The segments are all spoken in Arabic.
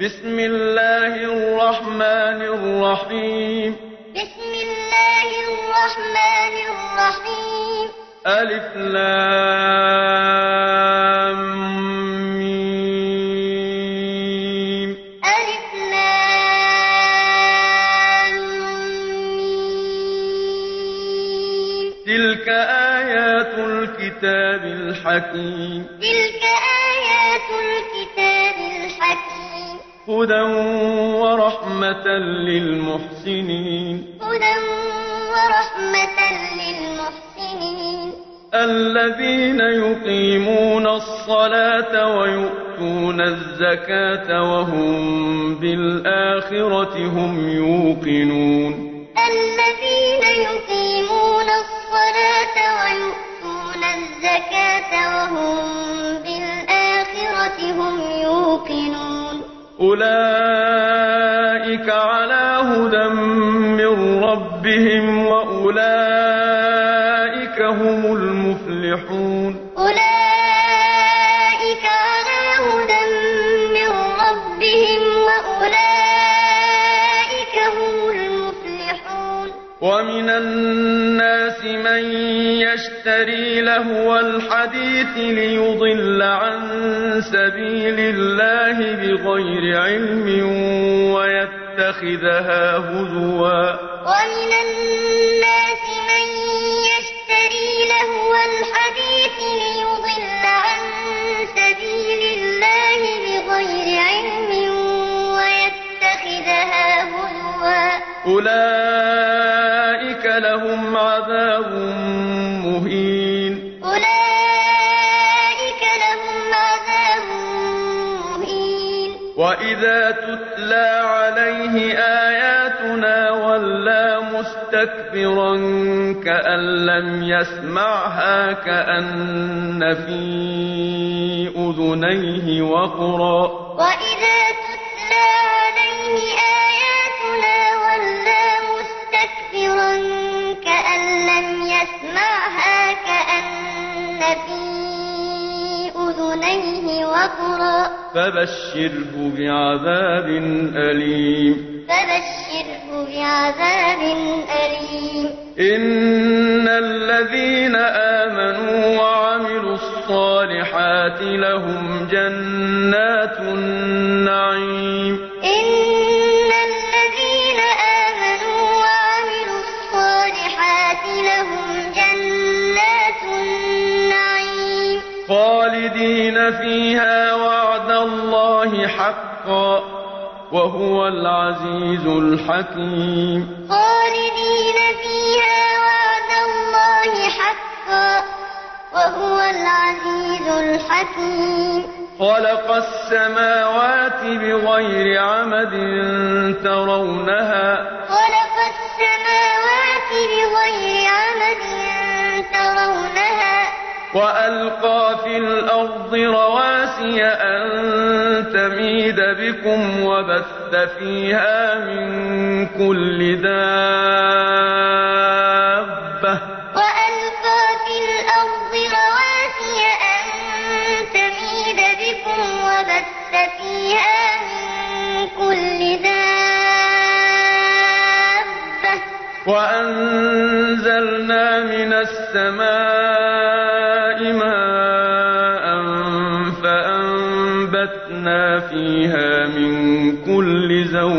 بسم الله الرحمن الرحيم. بسم الله الرحمن الرحيم. ألف لام ميم. ألف لام ميم. تلك آيات الكتاب الحكيم. هدى ورحمة للمحسنين هدى ورحمة للمحسنين الذين يقيمون الصلاة ويؤتون الزكاة وهم بالآخرة هم يوقنون الذين يقيمون الصلاة ويؤتون الزكاة وهم بالآخرة هم يوقنون أولئك على هدى من ربهم وأولئك هم المفلحون. ومن الناس من يشتري لهو الحديث ليضل عن سبيل الله بغير علم ويتخذها هزوا. ومن الناس من يشتري لهو الحديث ليضل عن سبيل الله بغير علم ويتخذها هزوا. أولئك لهم عذاب مهين. أولئك لهم عذاب مهين. وإذا تتلى عليه آياتنا ولى مستكبرا كأن لم يسمعها كأن في أذنيه وقرا أذنيه وقرا. فبشره بعذاب أليم. فبشره بعذاب أليم. إن الذين آمنوا وعملوا الصالحات لهم جنات النعيم وهو العزيز الحكيم. خالدين فيها وعد الله حقا وهو العزيز الحكيم. خلق السماوات بغير عمد ترونها. خلق السماوات بغير عمد ترونها وألقى في الأرض رواسي أن تميد بكم وبث فيها من كل دابة. وألقى في الأرض رواسي أن تميد بكم وبث فيها من كل دابة. وأنزلنا من السماء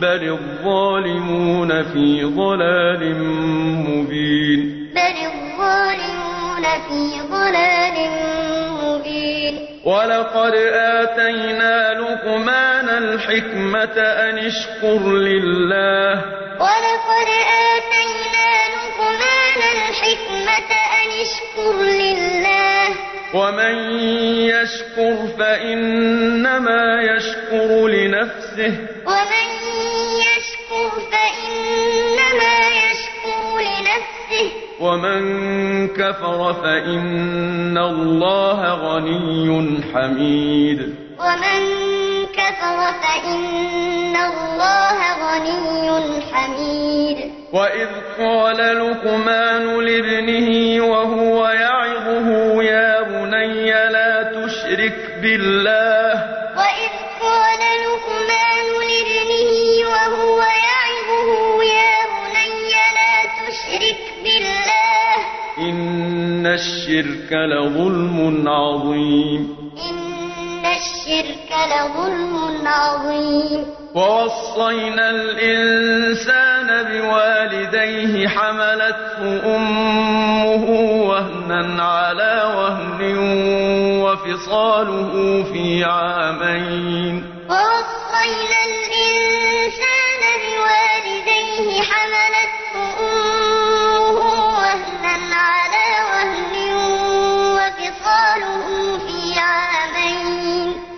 بل الظالمون في ضلال مبين. بل الظالمون في ضلال مبين. ولقد آتينا لقمان الحكمة أن اشكر لله. ولقد آتينا لقمان الحكمة أن اشكر لله. ومن يشكر فإنما يشكر لنفسه. ومن كفر فإن الله غني حميد. ومن كفر فإن الله غني حميد. وإذ قال لقمان لابنه وهو يعظه يا بني لا تشرك بالله. وإذ قال الشرك لظلم عظيم. إن الشرك لظلم عظيم. ووصينا الإنسان بوالديه حملته أمه وهنا على وهن وفصاله في عامين.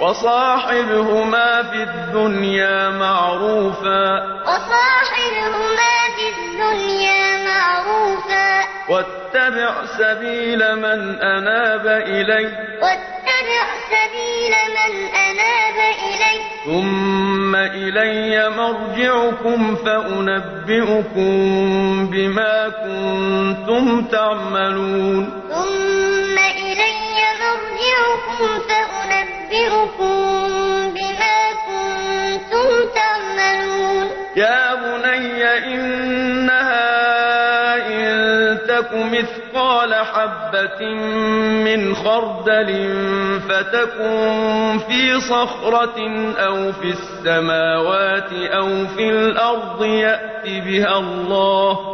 وصاحبهما في الدنيا معروفا. وصاحبهما في الدنيا معروفا. واتبع سبيل من أناب إلي. واتبع سبيل من أناب إلي. ثم إلي مرجعكم فأنبئكم بما كنتم تعملون. ثم إلي مرجعكم فأنبئكم بما كنتم تعملون. يا بني إنها إن تك مثقال حبة من خردل فتكن في صخرة أو في السماوات أو في الأرض يأت بها الله.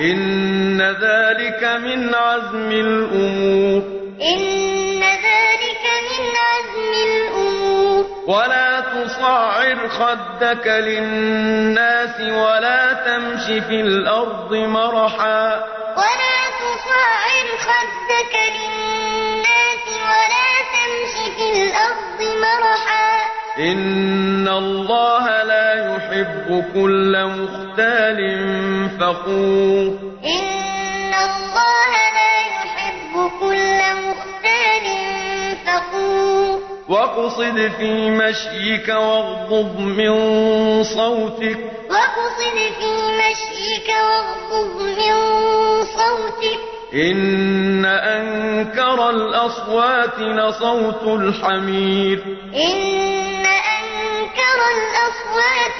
إن ذلك من عزم الأمور. إن ذلك من عزم الأمور. ولا تصعر خدك للناس ولا تمش في الأرض مرحا. ولا تصعر خدك للناس ولا تمش في الأرض مرحا. إن الله لا يحب كل مختال فخور إن الله لا يحب كل مختال فخور واقصد في مشيك واغضض من صوتك واقصد في مشيك واغضض من صوتك إن أنكر الأصوات لصوت الحمير إن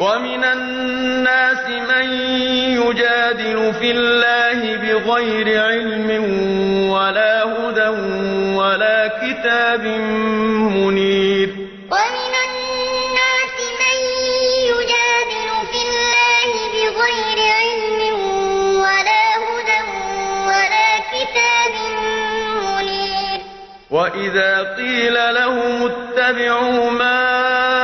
ومن الناس من يجادل في الله بغير علم ولا هدى ولا كتاب منير. وَمِنَ النَّاسِ مَن يُجَادِلُ فِي اللَّهِ بِغَيْرِ عِلْمٍ وَلَا هُدًى وَلَا كِتَابٍ مُّنِيرٍ. وإذا قيل لهم اتبعوا ما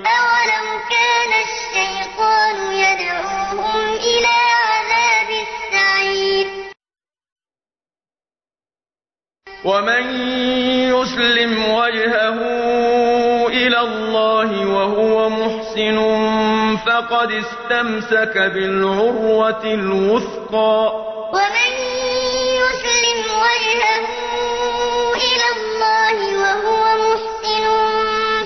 ومن يسلم وجهه إلى الله وهو محسن فقد استمسك بالعروة الوثقى. وَمَن يُسْلِمْ وَجْهَهُ إِلَى اللَّهِ وَهُوَ مُحْسِنٌ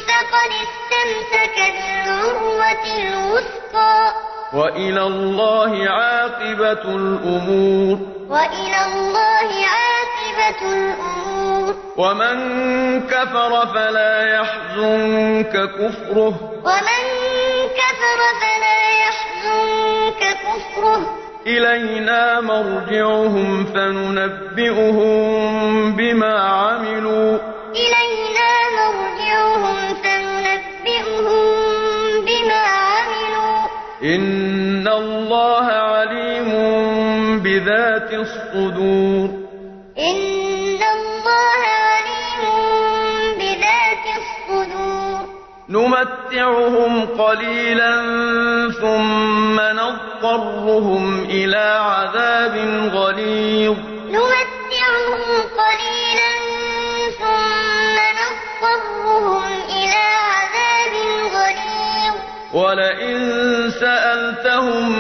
فَقَدِ اسْتَمْسَكَ بِالْعُرْوَةِ الْوُثْقَىٰ ۗ. وإلى الله عاقبة الأمور. وَإِلَى اللَّهِ عَاقِبَةُ الْأُمُورِ ومن كفر فلا يحزنك كفره. وَمَن كَفَرَ فَلَا يَحْزُنكَ كُفْرُهُ ۚ. إلينا مرجعهم فننبئهم بما عملوا. إِلَيْنَا مَرْجِعُهُمْ فَنُنَبِّئُهُم بِمَا عَمِلُوا ۚ. إن الله عليم بذات الصدور. نمتعهم قليلا ثم نضطرهم إلى عذاب غليظ. نُمَتِّعُهُمْ قَلِيلًا ثُمَّ نَضْطَرُّهُمْ إِلَىٰ عَذَابٍ غَلِيظٍ. ولئن سألتهم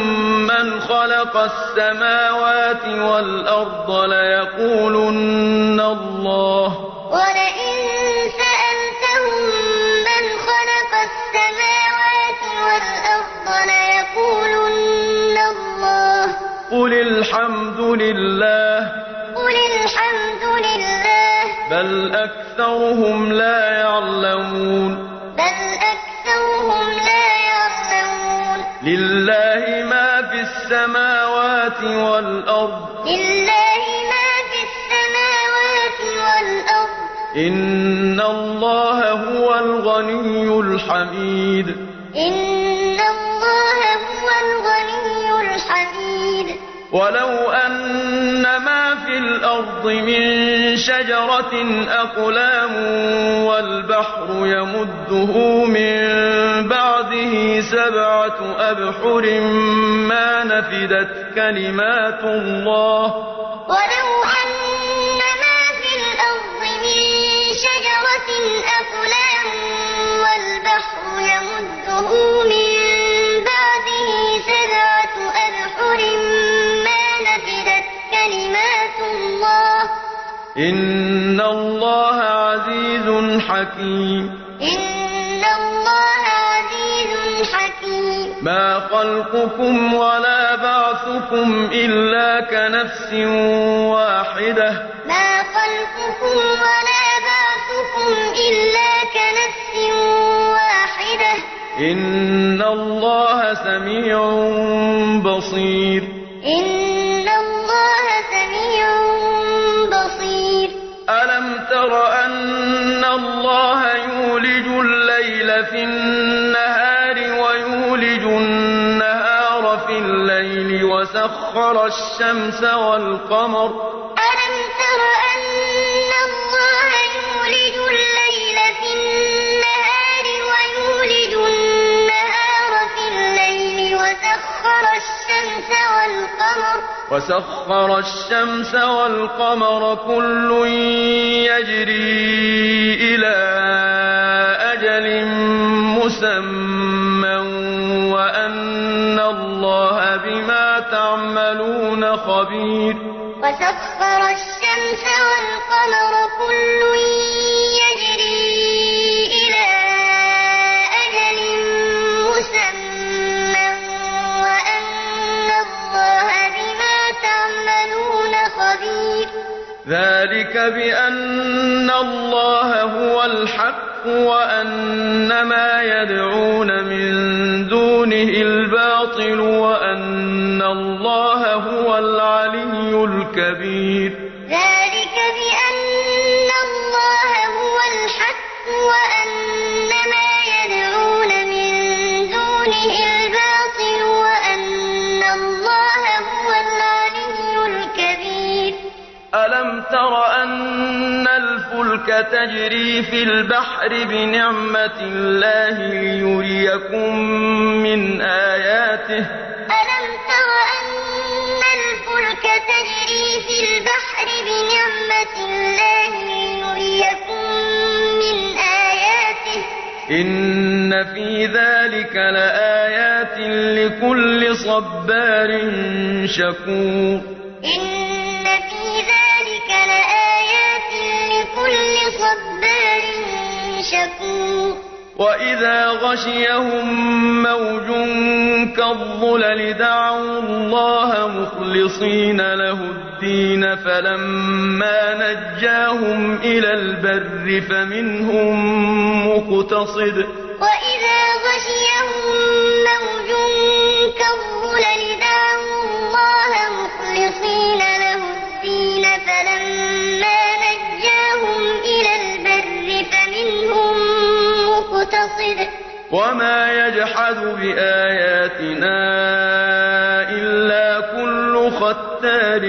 من خلق السماوات والأرض ليقولن الله. قل الحمد لله. قُلِ الْحَمْدُ لِلَّهِ ۚ. بل أكثرهم لا يعلمون. بَلْ أَكْثَرُهُمْ لَا يَعْلَمُونَ. لله ما في السماوات والأرض. لِلَّهِ مَا فِي السَّمَاوَاتِ وَالْأَرْضِ ۚ. إن الله هو الغني الحميد. ولو أن ما في الأرض من شجرة أقلام والبحر يمده من بعده سبعة أبحر ما نفدت كلمات الله وَلَوْ أَنَّ مَا فِي الْأَرْضِ مِن شَجَرَةٍ أَقْلَامٌ وَالْبَحْرُ يَمُدُّهُ مِن إن الله عزيز حكيم إِنَّ اللَّهَ عَزِيزٌ حَكِيمٌ ما خلقكم ولا بعثكم إلا كنفس واحدة مَا خَلْقُكُمْ وَلَا بَعْثُكُمْ إِلَّا كَنَفْسٍ وَاحِدَةٍ ۗ إن الله سميع بصير إِنَّ في النهار ويولج النهار في الليل وسخر الشمس والقمر. أَلَمْ تَرَ أَنَّ اللَّهَ يُولِجُ اللَّيْلَ فِي النَّهَارِ وَيُولِجُ النَّهَارَ في اللَّيْلِ وَسَخَّرَ الشَّمْسَ وَالْقَمَرَ؟ وسخر الشمس والقمر كل يجري إلى خبير. وسخر الشمس والقمر كل تر أن الفلك تجري في البحر بنعمة الله ليريكم من آياته ألم تر أن الفلك تجري في البحر بنعمة الله ليريكم من آياته إن في ذلك لآيات لكل صبار شكور إن وإذا غشيهم موج كالظلل دعوا الله مخلصين له الدين فلما نجاهم إلى البر فمنهم مقتصد وإذا غشيهم موج كالظلل مقتصد وما يجحد بآياتنا إلا كل ختار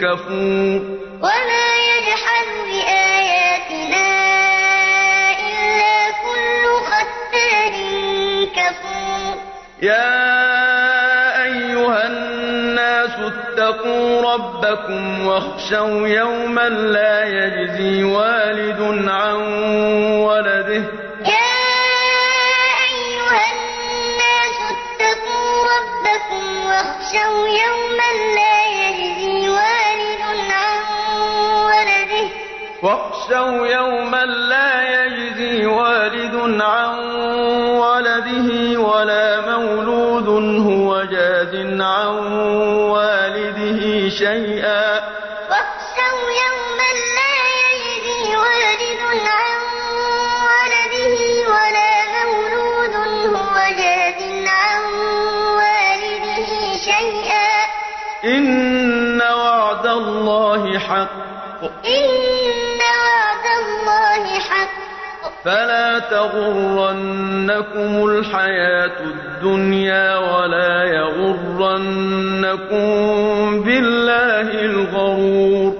كفور. وما يجحد بآياتنا إلا كل ختار كفور. يا أيها الناس اتقوا ربكم واخشوا يوما لا يجزي والد عن ولده. واخشوا يوما لا يجزي والد عن ولده ولا مولود هو جاز عن والده شيئا. تغرنكم الحياة الدنيا ولا يغرنكم بالله الغرور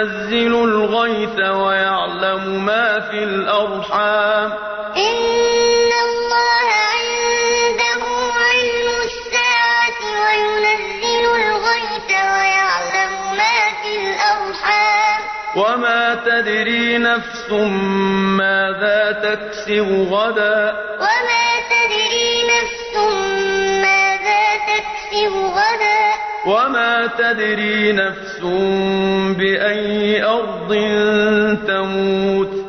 وينزل الغيث ويعلم ما في الأرحام. إن الله عنده علم الساعة وينزل الغيث ويعلم ما في الأرحام. وما تدري نفس ماذا تكسب غدا. وما وما تدري نفس بأي أرض تموت